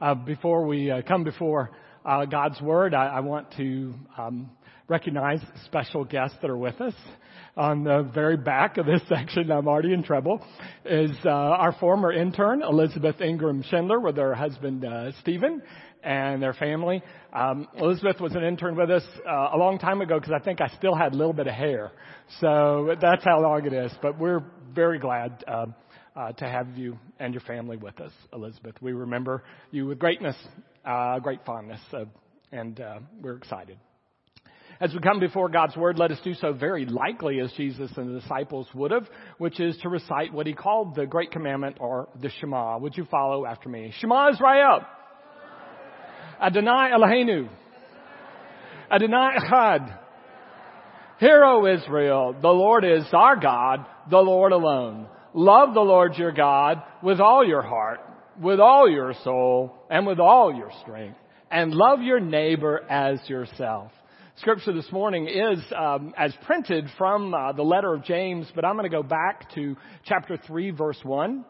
Uh, before we uh, come before uh, God's Word, I, I want to um, recognize special guests that are with us. On the very back of this section, I'm already in trouble, is uh, our former intern, Elizabeth Ingram Schindler, with her husband, uh, Stephen, and their family. Um, Elizabeth was an intern with us uh, a long time ago because I think I still had a little bit of hair. So that's how long it is. But we're very glad. Uh, to have you and your family with us, Elizabeth. We remember you with greatness, uh, great fondness, uh, and uh, we're excited. As we come before God's Word, let us do so very likely as Jesus and the disciples would have, which is to recite what he called the Great Commandment or the Shema. Would you follow after me? Shema Israel. Adonai Eloheinu. Adonai Echad. Hear, O Israel, the Lord is our God, the Lord alone. Love the Lord your God with all your heart, with all your soul, and with all your strength. And love your neighbor as yourself. Scripture this morning is um, as printed from uh, the letter of James, but I'm going to go back to chapter 3, verse 1,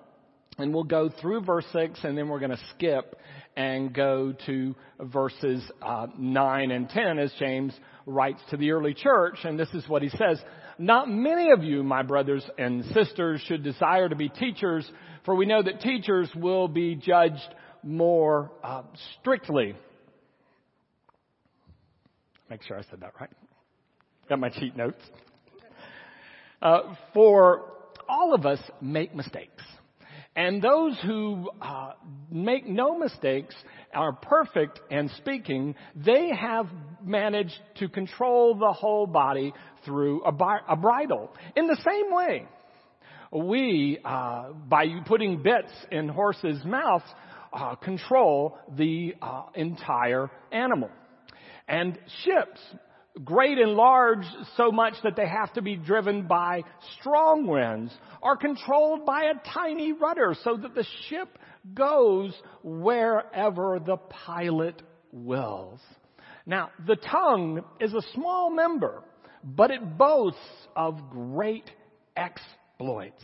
and we'll go through verse 6, and then we're going to skip and go to verses uh, 9 and 10 as James writes to the early church, and this is what he says. Not many of you, my brothers and sisters, should desire to be teachers, for we know that teachers will be judged more uh, strictly. Make sure I said that right. Got my cheat notes. Uh, for all of us make mistakes. And those who uh, make no mistakes are perfect and speaking, they have managed to control the whole body through a, a bridle. In the same way, we, uh, by putting bits in horses' mouths, uh, control the uh, entire animal. And ships great and large so much that they have to be driven by strong winds are controlled by a tiny rudder so that the ship goes wherever the pilot wills. Now, the tongue is a small member, but it boasts of great exploits.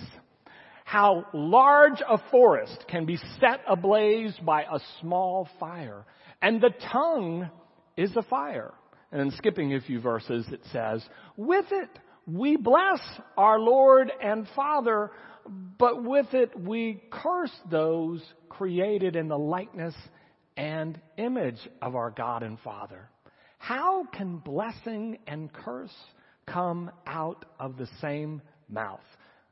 How large a forest can be set ablaze by a small fire, and the tongue is a fire. And then skipping a few verses, it says, With it we bless our Lord and Father, but with it we curse those created in the likeness and image of our God and Father. How can blessing and curse come out of the same mouth?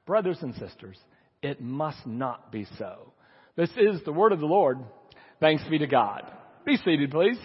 Brothers and sisters, it must not be so. This is the word of the Lord. Thanks be to God. Be seated, please.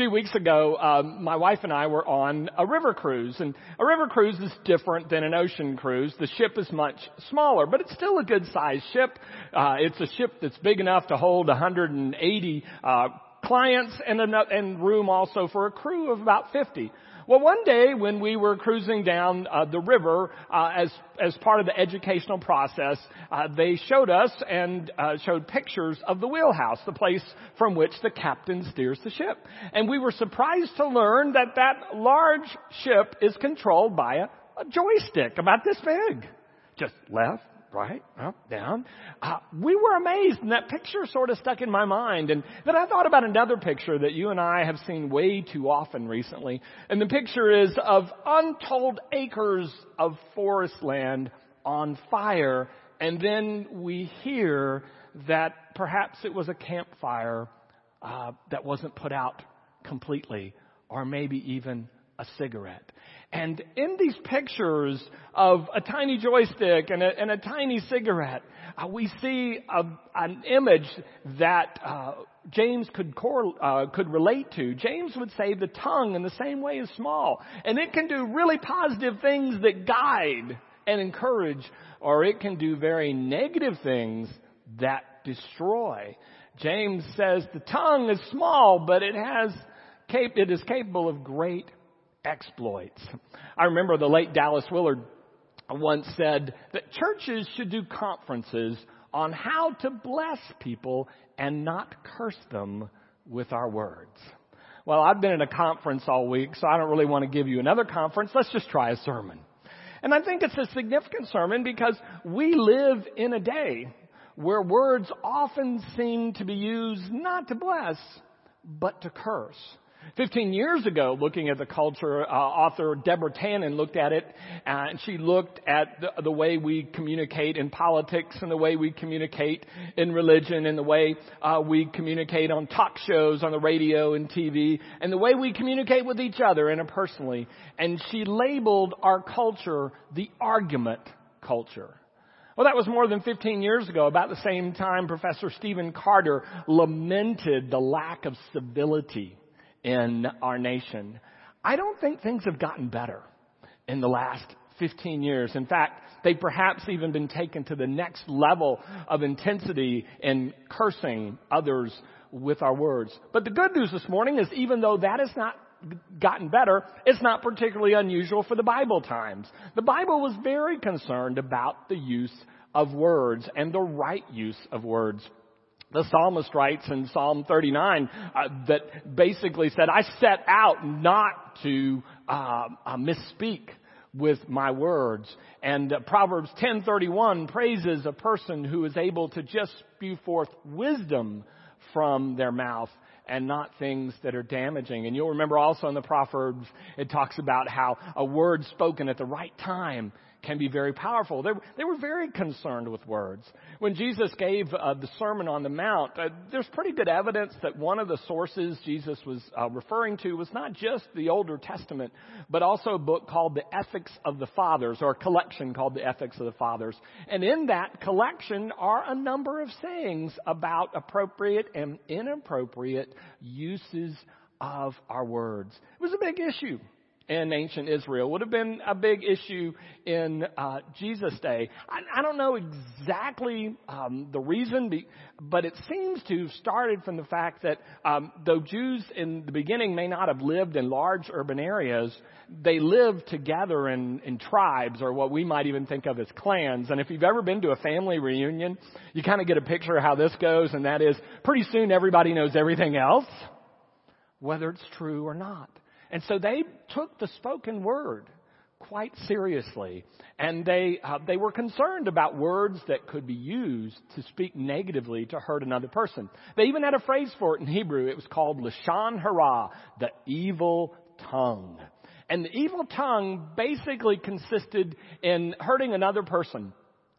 Few weeks ago, um, my wife and I were on a river cruise, and a river cruise is different than an ocean cruise. The ship is much smaller, but it's still a good sized ship. Uh, it's a ship that's big enough to hold 180 uh, clients and, and room also for a crew of about 50. Well, one day when we were cruising down uh, the river uh, as as part of the educational process, uh, they showed us and uh, showed pictures of the wheelhouse, the place from which the captain steers the ship. And we were surprised to learn that that large ship is controlled by a, a joystick about this big, just left, right, up, down. Uh, we were amazed, and that picture sort of stuck in my mind. And then I thought about another picture that you and I have seen way too often recently. And the picture is of untold acres of forest land on fire. And then we hear that perhaps it was a campfire uh, that wasn't put out completely, or maybe even a cigarette. And in these pictures of a tiny joystick and a, and a tiny cigarette, uh, we see a, an image that uh, James could, cor- uh, could relate to. James would say the tongue in the same way is small, and it can do really positive things that guide and encourage, or it can do very negative things that destroy. James says the tongue is small, but it has it is capable of great exploits. I remember the late Dallas Willard once said that churches should do conferences on how to bless people and not curse them with our words. Well, I've been at a conference all week, so I don't really want to give you another conference. Let's just try a sermon. And I think it's a significant sermon because we live in a day where words often seem to be used not to bless, but to curse. 15 years ago, looking at the culture, uh, author Deborah Tannen looked at it, uh, and she looked at the, the, way we communicate in politics and the way we communicate in religion and the way uh, we communicate on talk shows, on the radio and TV, and the way we communicate with each other interpersonally. And she labeled our culture the argument culture. Well, that was more than 15 years ago. About the same time, Professor Stephen Carter lamented the lack of civility in our nation. I don't think things have gotten better in the last 15 years. In fact, they've perhaps even been taken to the next level of intensity in cursing others with our words. But the good news this morning is even though that has not gotten better, it's not particularly unusual for the Bible times. The Bible was very concerned about the use of words and the right use of words. The psalmist writes in Psalm 39 uh, that basically said, I set out not to uh, uh, misspeak with my words. And uh, Proverbs 10:31 praises a person who is able to just spew forth wisdom from their mouth and not things that are damaging. And you'll remember also in the Proverbs, it talks about how a word spoken at the right time can be very powerful. They, they were very concerned with words. When Jesus gave uh, the Sermon on the Mount, uh, there's pretty good evidence that one of the sources Jesus was uh, referring to was not just the Older Testament, but also a book called The Ethics of the Fathers, or a collection called The Ethics of the Fathers. And in that collection are a number of sayings about appropriate and inappropriate uses of our words. It was a big issue in ancient Israel. Would have been a big issue in uh, Jesus' day. I, I, don't know exactly um, the reason, but it seems to have started from the fact that um, though Jews in the beginning may not have lived in large urban areas, they lived together in, in tribes or what we might even think of as clans. And if you've ever been to a family reunion, you kind of get a picture of how this goes, and that is pretty soon everybody knows everything else, whether it's true or not. And so they took the spoken word quite seriously. And they, uh, they were concerned about words that could be used to speak negatively to hurt another person. They even had a phrase for it in Hebrew. It was called Lashon Hara, the evil tongue. And the evil tongue basically consisted in hurting another person.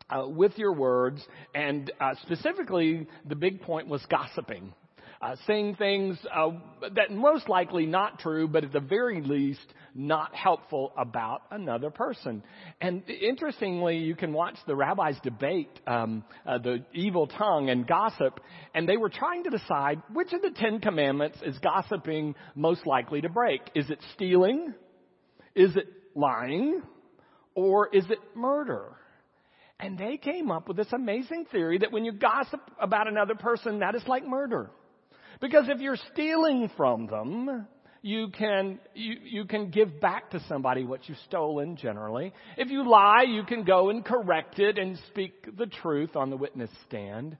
Uh, with your words, and uh, specifically, the big point was gossiping uh, saying things uh, that most likely not true, but at the very least not helpful about another person. And interestingly, you can watch the rabbis debate um, uh, the evil tongue and gossip, and they were trying to decide which of the Ten Commandments is gossiping most likely to break. Is it stealing? Is it lying? Or is it murder? And they came up with this amazing theory that when you gossip about another person, that is like murder. Because if you're stealing from them, you can, you, you can give back to somebody what you've stolen generally. If you lie, you can go and correct it and speak the truth on the witness stand.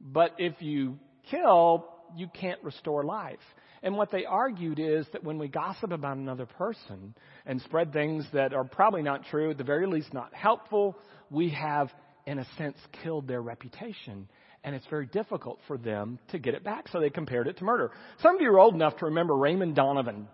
But if you kill, you can't restore life. And what they argued is that when we gossip about another person and spread things that are probably not true, at the very least not helpful, we have, in a sense, killed their reputation and it's very difficult for them to get it back. So they compared it to murder. Some of you are old enough to remember Raymond Donovan.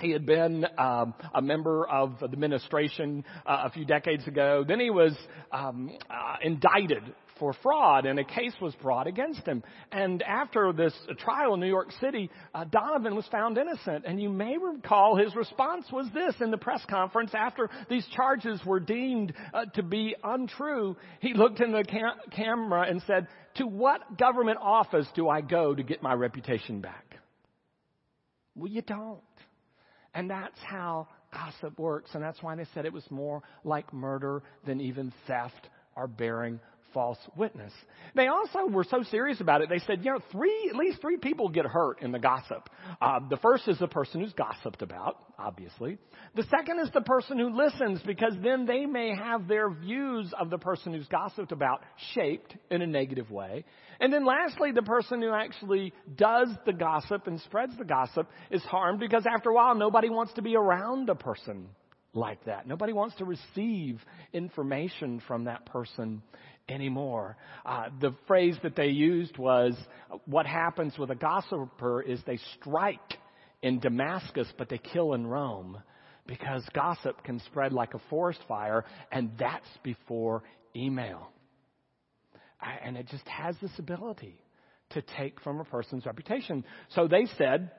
He had been um, a member of the administration uh, a few decades ago. Then he was um, uh, indicted for fraud, and a case was brought against him. And after this trial in New York City, uh, Donovan was found innocent. And you may recall his response was this in the press conference after these charges were deemed uh, to be untrue. He looked in the cam- camera and said, To what government office do I go to get my reputation back? Well, you don't. And that's how gossip works. And that's why they said it was more like murder than even theft or bearing false witness. They also were so serious about it, they said, you know, three, at least three people get hurt in the gossip. Uh, the first is the person who's gossiped about, obviously. The second is the person who listens, because then they may have their views of the person who's gossiped about shaped in a negative way. And then lastly, the person who actually does the gossip and spreads the gossip is harmed because after a while, nobody wants to be around a person like that. Nobody wants to receive information from that person anymore. Uh, the phrase that they used was what happens with a gossiper is they strike in Damascus, but they kill in Rome because gossip can spread like a forest fire, and that's before email. And it just has this ability to take from a person's reputation. So they said,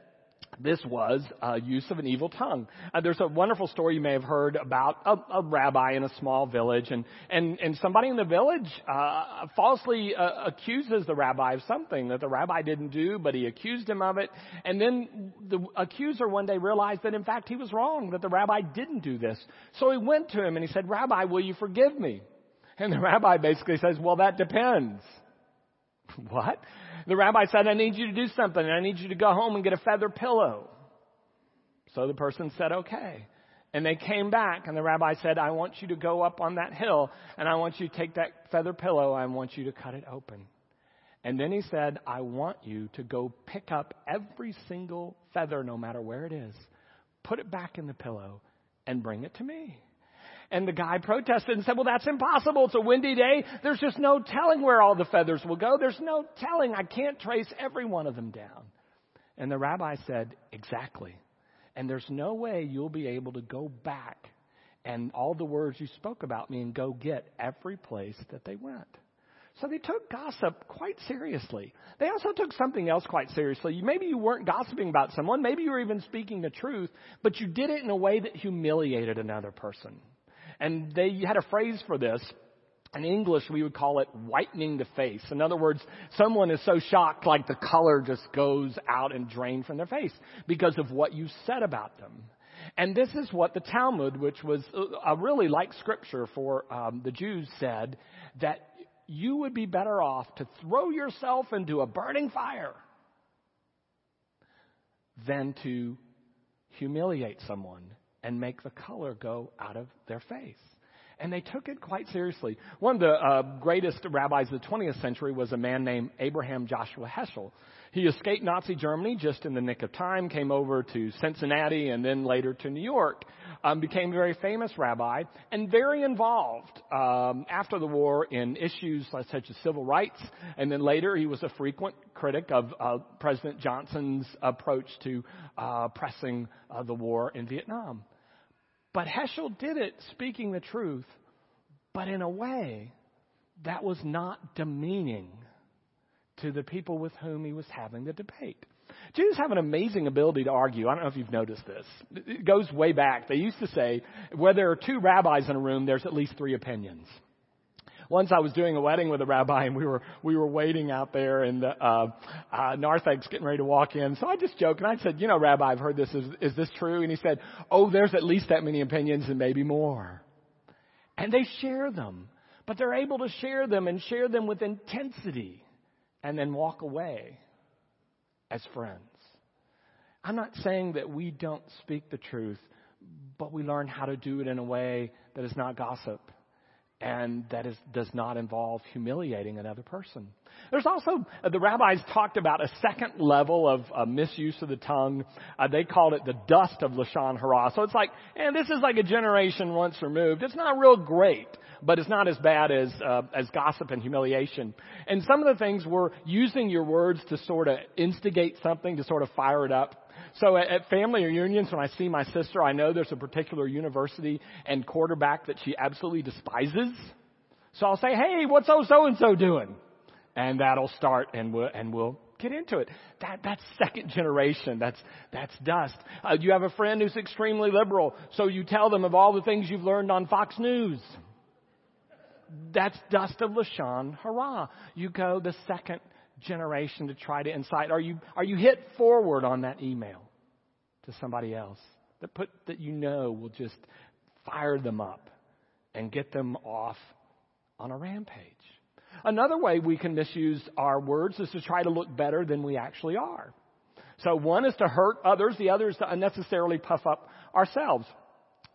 this was uh, use of an evil tongue. Uh, there's a wonderful story you may have heard about a, a rabbi in a small village, and and and somebody in the village uh, falsely uh, accuses the rabbi of something that the rabbi didn't do, but he accused him of it. And then the accuser one day realized that in fact he was wrong, that the rabbi didn't do this. So he went to him and he said, "Rabbi, will you forgive me?" And the rabbi basically says, "Well, that depends." what? The rabbi said, I need you to do something. I need you to go home and get a feather pillow. So the person said, okay. And they came back and the rabbi said, I want you to go up on that hill and I want you to take that feather pillow. I want you to cut it open. And then he said, I want you to go pick up every single feather, no matter where it is, put it back in the pillow and bring it to me. And the guy protested and said, well, that's impossible. It's a windy day. There's just no telling where all the feathers will go. There's no telling. I can't trace every one of them down. And the rabbi said, exactly. And there's no way you'll be able to go back and all the words you spoke about me and go get every place that they went. So they took gossip quite seriously. They also took something else quite seriously. Maybe you weren't gossiping about someone, maybe you were even speaking the truth, but you did it in a way that humiliated another person. And they had a phrase for this. In English, we would call it whitening the face. In other words, someone is so shocked, like the color just goes out and drained from their face because of what you said about them. And this is what the Talmud, which was a really like scripture for um, the Jews, said that you would be better off to throw yourself into a burning fire than to humiliate someone and make the color go out of their face. And they took it quite seriously. One of the uh, greatest rabbis of the 20th century was a man named Abraham Joshua Heschel. He escaped Nazi Germany just in the nick of time, came over to Cincinnati and then later to New York, um, became a very famous rabbi and very involved um, after the war in issues such as civil rights. And then later he was a frequent critic of uh, President Johnson's approach to uh, pressing uh, the war in Vietnam. But Heschel did it speaking the truth, but in a way that was not demeaning to the people with whom he was having the debate. Jews have an amazing ability to argue. I don't know if you've noticed this. It goes way back. They used to say, where there are two rabbis in a room, there's at least three opinions. Once I was doing a wedding with a rabbi and we were, we were waiting out there and, uh, uh, narthex getting ready to walk in. So I just joked and I said, you know, Rabbi, I've heard this. Is, is this true? And he said, oh, there's at least that many opinions and maybe more. And they share them, but they're able to share them and share them with intensity and then walk away as friends. I'm not saying that we don't speak the truth, but we learn how to do it in a way that is not gossip and that is, does not involve humiliating another person. There's also, uh, the rabbis talked about a second level of uh, misuse of the tongue. Uh, they called it the dust of Lashon Hara. So it's like, and this is like a generation once removed. It's not real great, but it's not as bad as, uh, as gossip and humiliation. And some of the things were using your words to sort of instigate something, to sort of fire it up. So at, at family reunions, when I see my sister, I know there's a particular university and quarterback that she absolutely despises. So I'll say, hey, what's so so and so doing? And that'll start and we'll, and we'll get into it. That, that's second generation. That's, that's dust. Uh, you have a friend who's extremely liberal, so you tell them of all the things you've learned on Fox News. That's dust of Lashon Hara. You go the second generation to try to incite? Are you, are you hit forward on that email to somebody else that put, that you know will just fire them up and get them off on a rampage? Another way we can misuse our words is to try to look better than we actually are. So one is to hurt others, the other is to unnecessarily puff up ourselves.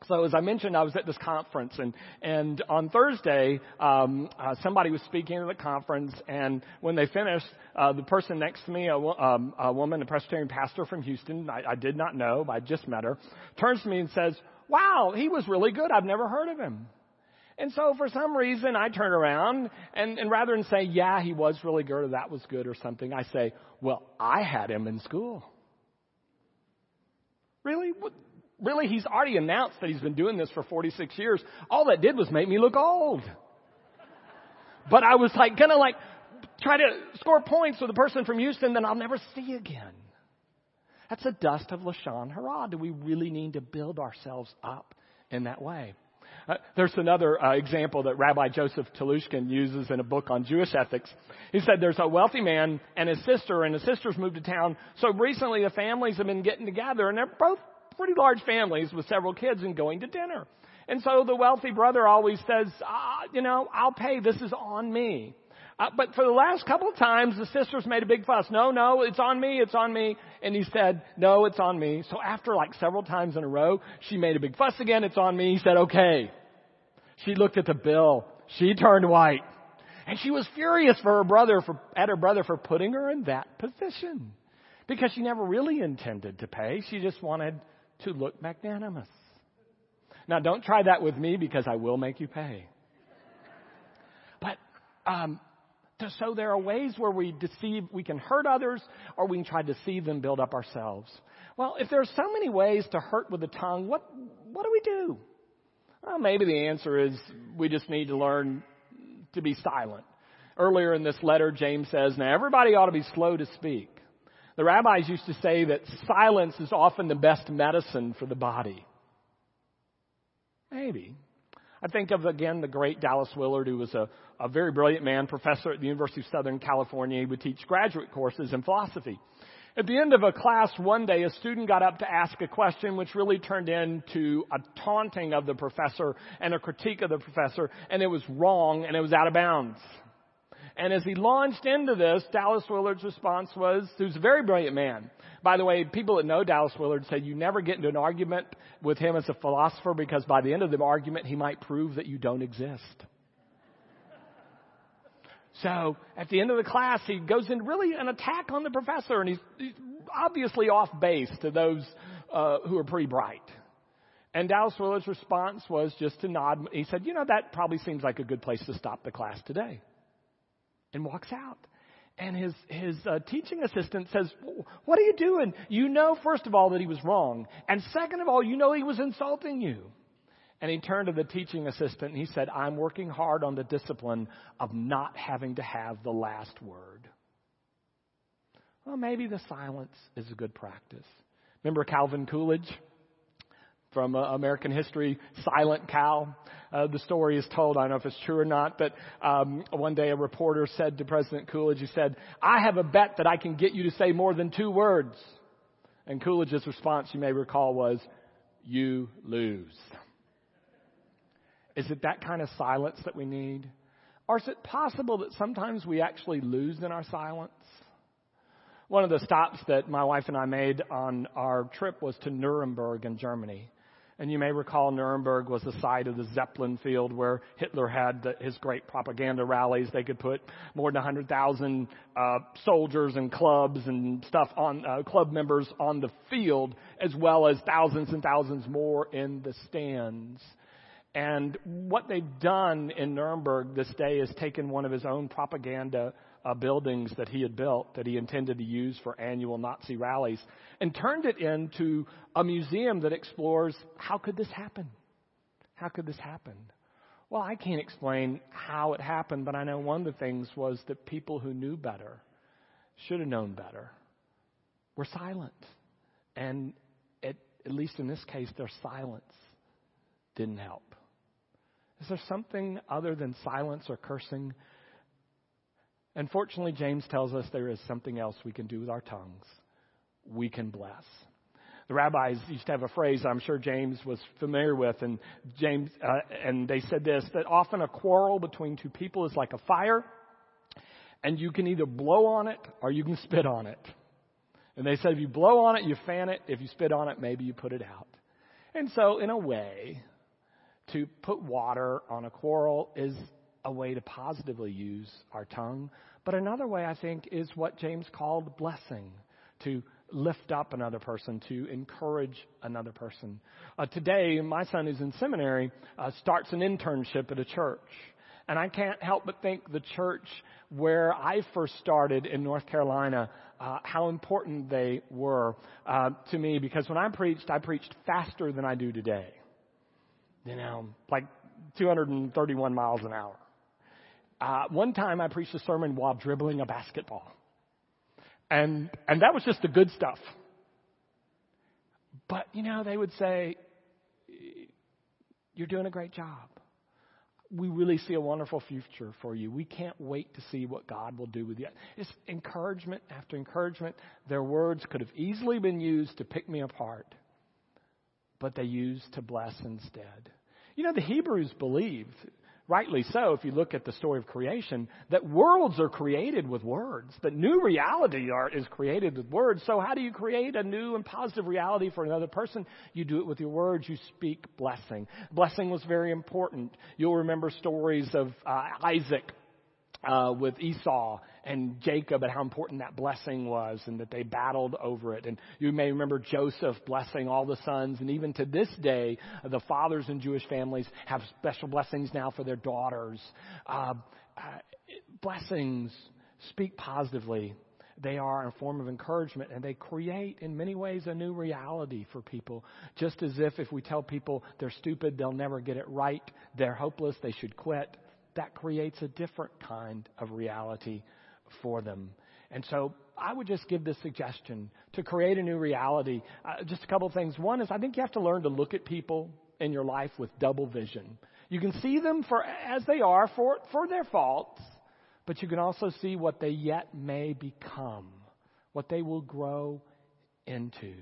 So as I mentioned, I was at this conference, and and on Thursday, um, uh, somebody was speaking at the conference, and when they finished, uh, the person next to me, a, um, a woman, a Presbyterian pastor from Houston, I, I did not know, I just met her, turns to me and says, wow, he was really good. I've never heard of him. And so for some reason I turn around and, and rather than say, yeah, he was really good or that was good or something, I say, well, I had him in school. Really? Really? He's already announced that he's been doing this for 46 years. All that did was make me look old. But I was like, gonna like try to score points with a person from Houston that I'll never see again. That's the dust of Lashon Hara. Do we really need to build ourselves up in that way? Uh, there's another uh, example that Rabbi Joseph Telushkin uses in a book on Jewish ethics. He said there's a wealthy man and his sister, and his sister's moved to town. So recently the families have been getting together, and they're both pretty large families with several kids and going to dinner. And so the wealthy brother always says, ah, you know, I'll pay. This is on me. Uh, but for the last couple of times, the sisters made a big fuss. No, no, it's on me, it's on me. And he said, no, it's on me. So after like several times in a row, she made a big fuss again, it's on me. He said, okay. She looked at the bill. She turned white. And she was furious for her brother, for, at her brother for putting her in that position. Because she never really intended to pay. She just wanted to look magnanimous. Now don't try that with me because I will make you pay. But, um, so there are ways where we deceive, we can hurt others or we can try to deceive them, build up ourselves. Well, if there are so many ways to hurt with the tongue, what, what do we do? Well, maybe the answer is we just need to learn to be silent. Earlier in this letter, James says, now everybody ought to be slow to speak. The rabbis used to say that silence is often the best medicine for the body. Maybe. I think of again the great Dallas Willard, who was a, a very brilliant man, professor at the University of Southern California. He would teach graduate courses in philosophy. At the end of a class one day, a student got up to ask a question which really turned into a taunting of the professor and a critique of the professor, and it was wrong and it was out of bounds. And as he launched into this, Dallas Willard's response was, who's a very brilliant man. By the way, people that know Dallas Willard say you never get into an argument with him as a philosopher because by the end of the argument, he might prove that you don't exist. So at the end of the class, he goes in really an attack on the professor, and he's, he's obviously off base to those uh, who are pretty bright. And Dallas Willard's response was just to nod. He said, "You know, that probably seems like a good place to stop the class today." And walks out. And his, his uh, teaching assistant says, What are you doing? You know, first of all, that he was wrong. And second of all, you know he was insulting you. And he turned to the teaching assistant and he said, I'm working hard on the discipline of not having to have the last word. Well, maybe the silence is a good practice. Remember Calvin Coolidge? From uh, American history, Silent Cal. Uh, the story is told. I don't know if it's true or not, but um, one day a reporter said to President Coolidge, he said, I have a bet that I can get you to say more than two words. And Coolidge's response, you may recall, was, You lose. Is it that kind of silence that we need? Or is it possible that sometimes we actually lose in our silence? One of the stops that my wife and I made on our trip was to Nuremberg in Germany. And you may recall Nuremberg was the site of the Zeppelin field where Hitler had the, his great propaganda rallies. They could put more than 100,000 uh, soldiers and clubs and stuff on, uh, club members on the field, as well as thousands and thousands more in the stands. And what they've done in Nuremberg this day is taken one of his own propaganda uh, buildings that he had built that he intended to use for annual Nazi rallies and turned it into a museum that explores how could this happen? How could this happen? Well, I can't explain how it happened, but I know one of the things was that people who knew better, should have known better, were silent. And at, at least in this case, their silence didn't help. Is there something other than silence or cursing Unfortunately, James tells us there is something else we can do with our tongues. We can bless. The rabbis used to have a phrase I'm sure James was familiar with, and James uh, and they said this that often a quarrel between two people is like a fire, and you can either blow on it or you can spit on it. And they said if you blow on it, you fan it. If you spit on it, maybe you put it out. And so, in a way, to put water on a quarrel is a way to positively use our tongue. But another way, I think, is what James called blessing. to lift up another person, to encourage another person. Uh, today, my son who's in seminary uh, starts an internship at a church. And I can't help but think the church where I first started in North Carolina, uh, how important they were uh, to me because when I preached, I preached faster than I do today. You know, like 231 miles an hour. Uh, one time I preached a sermon while dribbling a basketball. And, and that was just the good stuff. But, you know, they would say, You're doing a great job. We really see a wonderful future for you. We can't wait to see what God will do with you. It's encouragement after encouragement. Their words could have easily been used to pick me apart, but they used to bless instead. You know, the Hebrews believed rightly so, if you look at the story of creation, that worlds are created with words, that new reality are, is created with words. So how do you create a new and positive reality for another person? You do it with your words. You speak blessing. Blessing was very important. You'll remember stories of uh, Isaac uh, with Esau and Jacob and how important that blessing was and that they battled over it. And you may remember Joseph blessing all the sons. And even to this day, the fathers in Jewish families have special blessings now for their daughters. Uh, uh, blessings speak positively. They are a form of encouragement and they create in many ways a new reality for people. Just as if if we tell people they're stupid, they'll never get it right, they're hopeless, they should quit that creates a different kind of reality for them. And so I would just give this suggestion to create a new reality. Uh, just a couple of things. One is I think you have to learn to look at people in your life with double vision. You can see them for as they are for, for their faults, but you can also see what they yet may become, what they will grow into.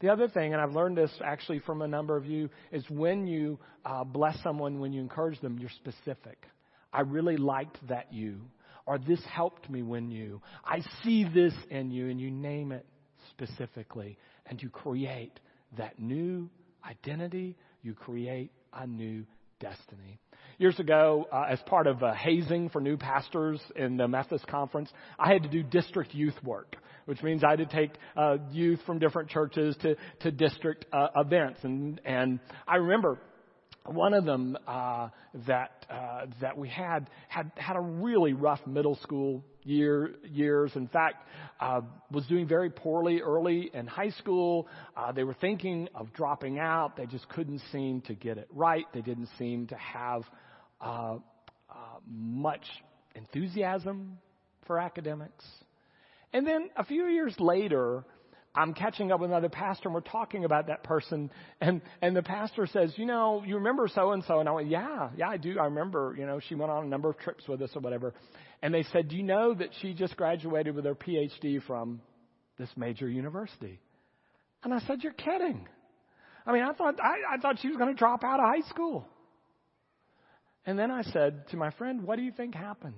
The other thing, and I've learned this actually from a number of you, is when you uh, bless someone, when you encourage them, you're specific. I really liked that you. Or this helped me when you. I see this in you, and you name it specifically. And you create that new identity. You create a new destiny. Years ago, uh, as part of uh, hazing for new pastors in the Methodist conference, I had to do district youth work, which means I had to take uh, youth from different churches to to district uh, events. And and I remember one of them uh, that uh, that we had had had a really rough middle school year years. In fact, uh, was doing very poorly early in high school. Uh, they were thinking of dropping out. They just couldn't seem to get it right. They didn't seem to have uh, uh, much enthusiasm for academics. And then a few years later, I'm catching up with another pastor and we're talking about that person and, and the pastor says, you know, you remember so and so? And I went, yeah, yeah, I do. I remember, you know, she went on a number of trips with us or whatever. And they said, do you know that she just graduated with her PhD from this major university? And I said, you're kidding. I mean, I thought, I, I thought she was going to drop out of high school. And then I said to my friend, what do you think happened?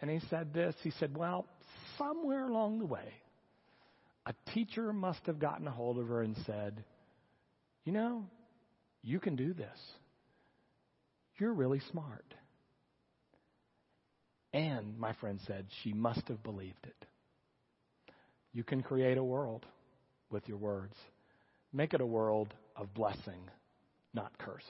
And he said this. He said, well, somewhere along the way, a teacher must have gotten a hold of her and said, You know, you can do this. You're really smart. And, my friend said, she must have believed it. You can create a world with your words. Make it a world of blessing, not curse.